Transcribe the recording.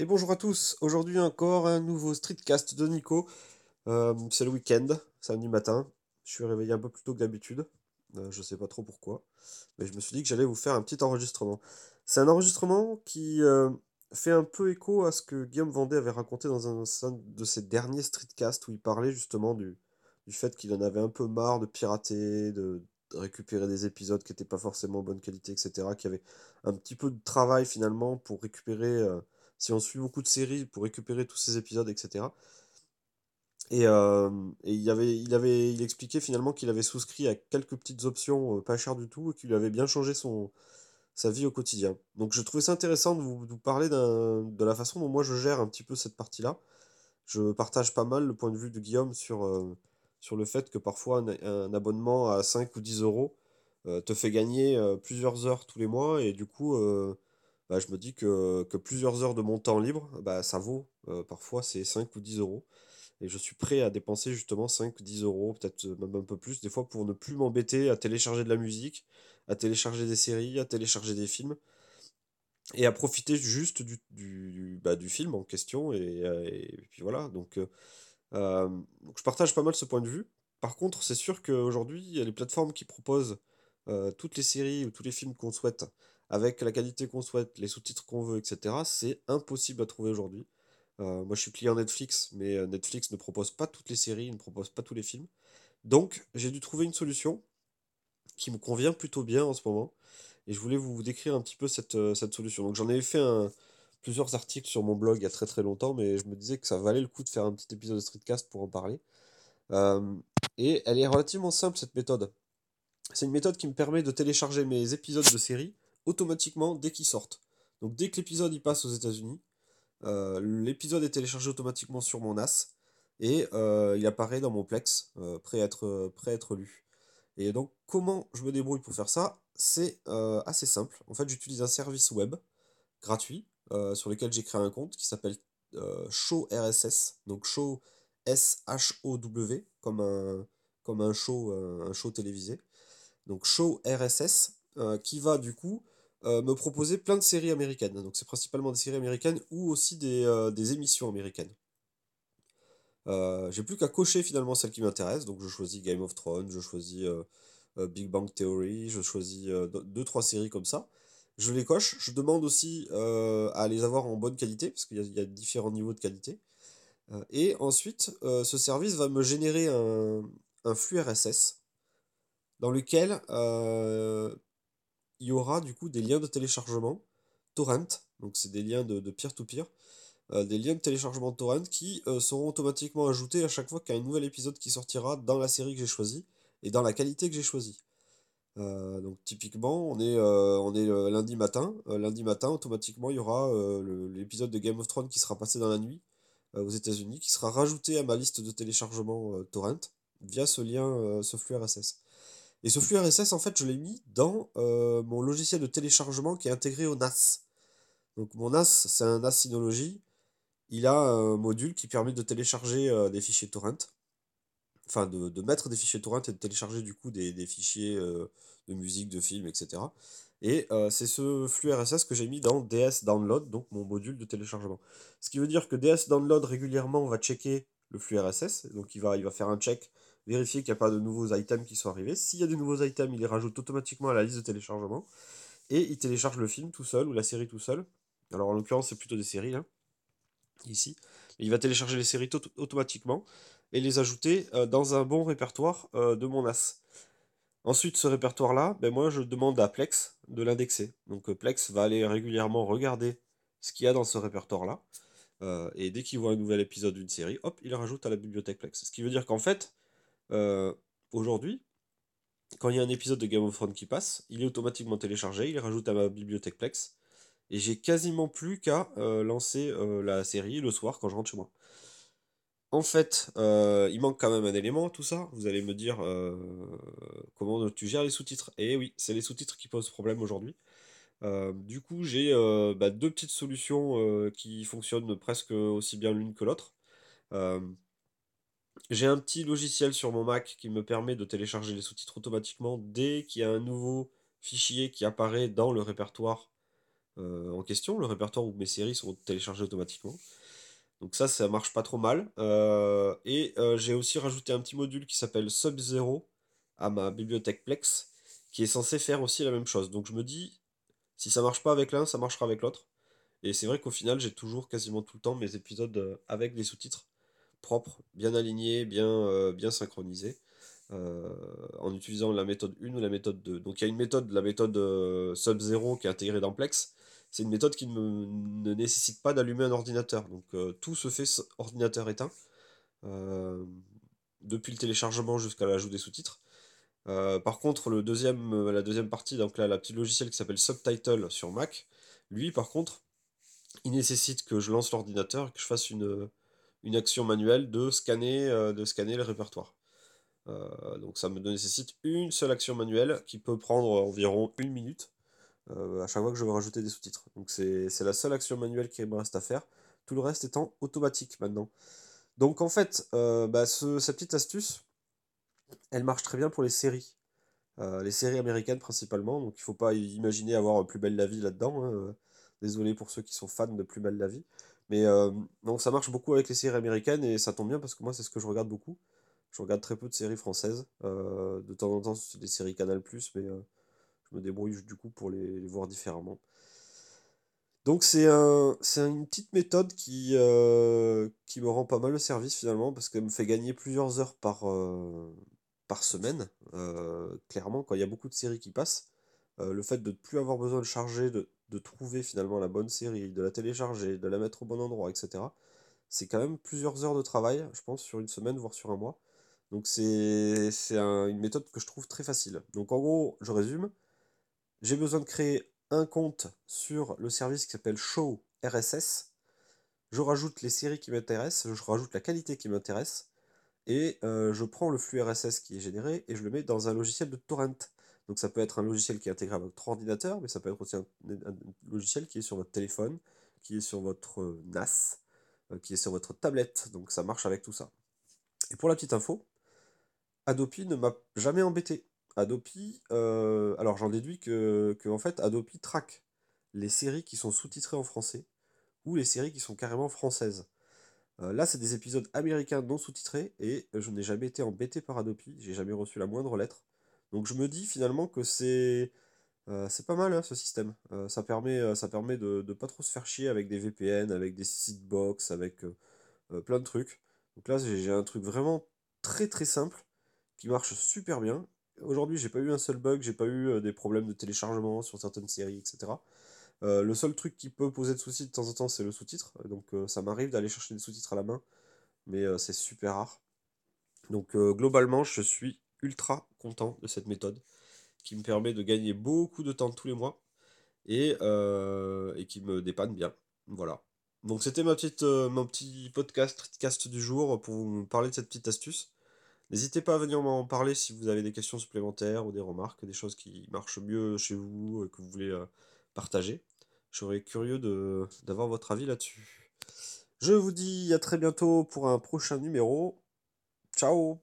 Et bonjour à tous, aujourd'hui encore un nouveau streetcast de Nico. Euh, c'est le week-end, samedi matin. Je suis réveillé un peu plus tôt que d'habitude. Euh, je sais pas trop pourquoi. Mais je me suis dit que j'allais vous faire un petit enregistrement. C'est un enregistrement qui euh, fait un peu écho à ce que Guillaume Vendée avait raconté dans un, de ses derniers streetcasts où il parlait justement du, du fait qu'il en avait un peu marre de pirater, de, récupérer des épisodes qui n'étaient pas forcément bonne qualité, etc. Qui avait un petit peu de travail finalement pour récupérer si on suit beaucoup de séries pour récupérer tous ces épisodes, etc. Et, euh, il, avait, il, expliquait finalement qu'il avait souscrit à quelques petites options euh, pas chères du tout et qu'il avait bien changé son, sa vie au quotidien. Donc je trouvais ça intéressant de vous, parler de la façon dont moi je gère un petit peu cette partie-là. Je partage pas mal le point de vue de Guillaume sur, euh, sur le fait que parfois un, abonnement à 5 ou 10 euros te fait gagner plusieurs heures tous les mois et du coup bah, je me dis que, plusieurs heures de mon temps libre, bah, ça vaut euh, parfois c'est 5 ou 10 euros. Et je suis prêt à dépenser justement 5, 10 euros, peut-être même un peu plus, des fois pour ne plus m'embêter à télécharger de la musique, à télécharger des séries, à télécharger des films, et à profiter juste du, du, bah, film en question. Et, euh, puis voilà, donc, euh, donc, je partage pas mal ce point de vue. Par contre, c'est sûr qu'aujourd'hui, il y a les plateformes qui proposent toutes les séries ou tous les films qu'on souhaite avec la qualité qu'on souhaite, les sous-titres qu'on veut, etc., c'est impossible à trouver aujourd'hui. Euh, moi, je suis client Netflix, mais euh, Netflix ne propose pas toutes les séries, ne propose pas tous les films. Donc, j'ai dû trouver une solution qui me convient plutôt bien en ce moment. Et je voulais vous décrire un petit peu cette, euh, solution. Donc, j'en avais fait plusieurs articles sur mon blog il y a très très longtemps, mais je me disais que ça valait le coup de faire un petit épisode de Streetcast pour en parler. et elle est relativement simple, cette méthode. C'est une méthode qui me permet de télécharger mes épisodes de série automatiquement dès qu'ils sortent. Donc dès que l'épisode passe aux États-Unis, euh, l'épisode est téléchargé automatiquement sur mon NAS et euh, il apparaît dans mon Plex, euh, prêt, à être, prêt à être lu. Et donc comment je me débrouille pour faire ça? C'est assez simple. En fait j'utilise un service web gratuit sur lequel j'ai créé un compte qui s'appelle Show RSS, donc Show S-H-O-W, comme un, comme un show, un show télévisé. Donc Show RSS, qui va du coup euh, me proposer plein de séries américaines. Donc c'est principalement des séries américaines ou aussi des, euh, émissions américaines. Euh, j'ai plus qu'à cocher finalement celles qui m'intéressent. Donc je choisis Game of Thrones, je choisis Big Bang Theory, je choisis deux trois séries comme ça. Je les coche. Je demande aussi à les avoir en bonne qualité parce qu'il y, a différents niveaux de qualité. et ensuite, ce service va me générer un, un flux RSS dans lequel il y aura du coup des liens de téléchargement torrent, donc c'est des liens de peer-to-peer, euh, des liens de téléchargement torrent qui euh, seront automatiquement ajoutés à chaque fois qu'il y a un nouvel épisode qui sortira dans la série que j'ai choisie et dans la qualité que j'ai choisie. Euh, donc typiquement, on est, on est lundi matin. lundi matin, automatiquement, il y aura l'épisode de Game of Thrones qui sera passé dans la nuit aux États-Unis, qui sera rajouté à ma liste de téléchargement torrent via ce lien, ce flux RSS. Et ce flux RSS, en fait, je l'ai mis dans euh, mon logiciel de téléchargement qui est intégré au NAS. Donc mon NAS, c'est un NAS Synology. Il a un module qui permet de télécharger euh, des fichiers torrent. Enfin, de, mettre des fichiers torrent et de télécharger du coup des, fichiers euh, de musique, de films, etc. Et c'est ce flux RSS que j'ai mis dans DS Download, donc mon module de téléchargement. Ce qui veut dire que DS Download régulièrement va checker le flux RSS, donc il va, il va faire un check vérifier qu'il n'y a pas de nouveaux items qui sont arrivés. S'il y a des nouveaux items, il les rajoute automatiquement à la liste de téléchargement. Et il télécharge le film tout seul ou la série tout seul. Alors en l'occurrence, c'est plutôt des séries, là, ici. il va télécharger les séries automatiquement et les ajouter euh, dans un bon répertoire euh, de mon NAS. Ensuite, ce répertoire-là, ben moi, je demande à Plex de l'indexer. Donc euh, Plex va aller régulièrement regarder ce qu'il y a dans ce répertoire-là. et dès qu'il voit un nouvel épisode d'une série, hop, il rajoute à la bibliothèque Plex. Ce qui veut dire qu'en fait, euh, aujourd'hui, quand il y a un épisode de Game of Thrones qui passe, il est automatiquement téléchargé, il est rajouté à ma bibliothèque Plex, et j'ai quasiment plus qu'à euh, lancer euh, la série le soir quand je rentre chez moi. En fait, il manque quand même un élément, tout ça. Vous allez me dire comment tu gères les sous-titres. Et oui, c'est les sous-titres qui posent problème aujourd'hui. du coup, j'ai bah, deux petites solutions qui fonctionnent presque aussi bien l'une que l'autre. J'ai un petit logiciel sur mon Mac qui me permet de télécharger les sous-titres automatiquement dès qu'il y a un nouveau fichier qui apparaît dans le répertoire en question, le répertoire où mes séries sont téléchargées automatiquement. Donc ça, ça marche pas trop mal. et j'ai aussi rajouté un petit module qui s'appelle Sub-Zero à ma bibliothèque Plex, qui est censé faire aussi la même chose. Donc je me dis, si ça marche pas avec l'un, ça marchera avec l'autre. Et c'est vrai qu'au final, j'ai toujours quasiment tout le temps mes épisodes euh, avec des sous-titres propres, bien alignés, bien, euh, bien synchronisés, euh, en utilisant la méthode 1 ou la méthode 2. Donc il y a une méthode, la méthode Sub-Zero qui est intégrée dans Plex. C'est une méthode qui ne, nécessite pas d'allumer un ordinateur. Donc tout se fait ordinateur éteint, depuis le téléchargement jusqu'à l'ajout des sous-titres. par contre, le deuxième, la deuxième partie, donc là, la petite logiciel qui s'appelle Subtitle sur Mac, lui, par contre, il nécessite que je lance l'ordinateur que je fasse une, une action manuelle de scanner, euh, de scanner le répertoire. Euh, donc ça me nécessite une seule action manuelle qui peut prendre environ une minute euh, à chaque fois que je veux rajouter des sous-titres. Donc c'est la seule action manuelle qui me reste à faire, tout le reste étant automatique maintenant. Donc en fait, bah, cette petite astuce, elle marche très bien pour les séries. les séries américaines principalement, donc il ne faut pas imaginer avoir plus belle la vie là-dedans. Hein, Désolé pour ceux qui sont fans de Plus belle la vie. Mais euh, donc ça marche beaucoup avec les séries américaines et ça tombe bien parce que moi c'est ce que je regarde beaucoup. Je regarde très peu de séries françaises. Euh, de temps en temps c'est des séries Canal+, mais euh, je me débrouille du coup pour les, voir différemment. Donc c'est un, une petite méthode qui, qui me rend pas mal le service finalement parce qu'elle me fait gagner plusieurs heures par, par semaine. clairement, quand il y a beaucoup de séries qui passent, le fait de ne plus avoir besoin de charger, de, de trouver finalement la bonne série, de la télécharger, de la mettre au bon endroit, etc. C'est quand même plusieurs heures de travail, je pense, sur une semaine, voire sur un mois. Donc c'est une méthode que je trouve très facile. Donc en gros, je résume. J'ai besoin de créer un compte sur le service qui s'appelle Show RSS. Je rajoute les séries qui m'intéressent, je rajoute la qualité qui m'intéresse, et euh, je prends le flux RSS qui est généré et je le mets dans un logiciel de torrent. Donc ça peut être un logiciel qui est intégré à votre ordinateur, mais ça peut être aussi un, logiciel qui est sur votre téléphone, qui est sur votre euh, NAS, euh, qui est sur votre tablette. Donc ça marche avec tout ça. Et pour la petite info, Adopi ne m'a jamais embêté. Adopi, euh, alors j'en déduis que, en fait Adopi traque les séries qui sont sous-titrées en français ou les séries qui sont carrément françaises. là, c'est des épisodes américains non sous-titrés et je n'ai jamais été embêté par Adopi, j'ai jamais reçu la moindre lettre. Donc je me dis finalement que c'est euh, pas mal hein, ce système. Euh, ça permet, euh, de pas trop se faire chier avec des VPN, avec des box, avec plein de trucs. Donc là j'ai un truc vraiment très très simple qui marche super bien. Aujourd'hui j'ai pas eu un seul bug, j'ai pas eu des problèmes de téléchargement sur certaines séries, etc. le seul truc qui peut poser de soucis de temps en temps c'est le sous-titre. Donc ça m'arrive d'aller chercher des sous-titres à la main, mais c'est super rare. Donc globalement je suis ultra content de cette méthode qui me permet de gagner beaucoup de temps tous les mois et, euh, et qui me dépanne bien. Voilà. Donc c'était ma petite, euh, mon petit podcast, podcast du jour pour vous parler de cette petite astuce. N'hésitez pas à venir m'en parler si vous avez des questions supplémentaires ou des remarques, des choses qui marchent mieux chez vous et que vous voulez euh, partager. Je serais curieux d'avoir votre avis là-dessus. Je vous dis à très bientôt pour un prochain numéro. Ciao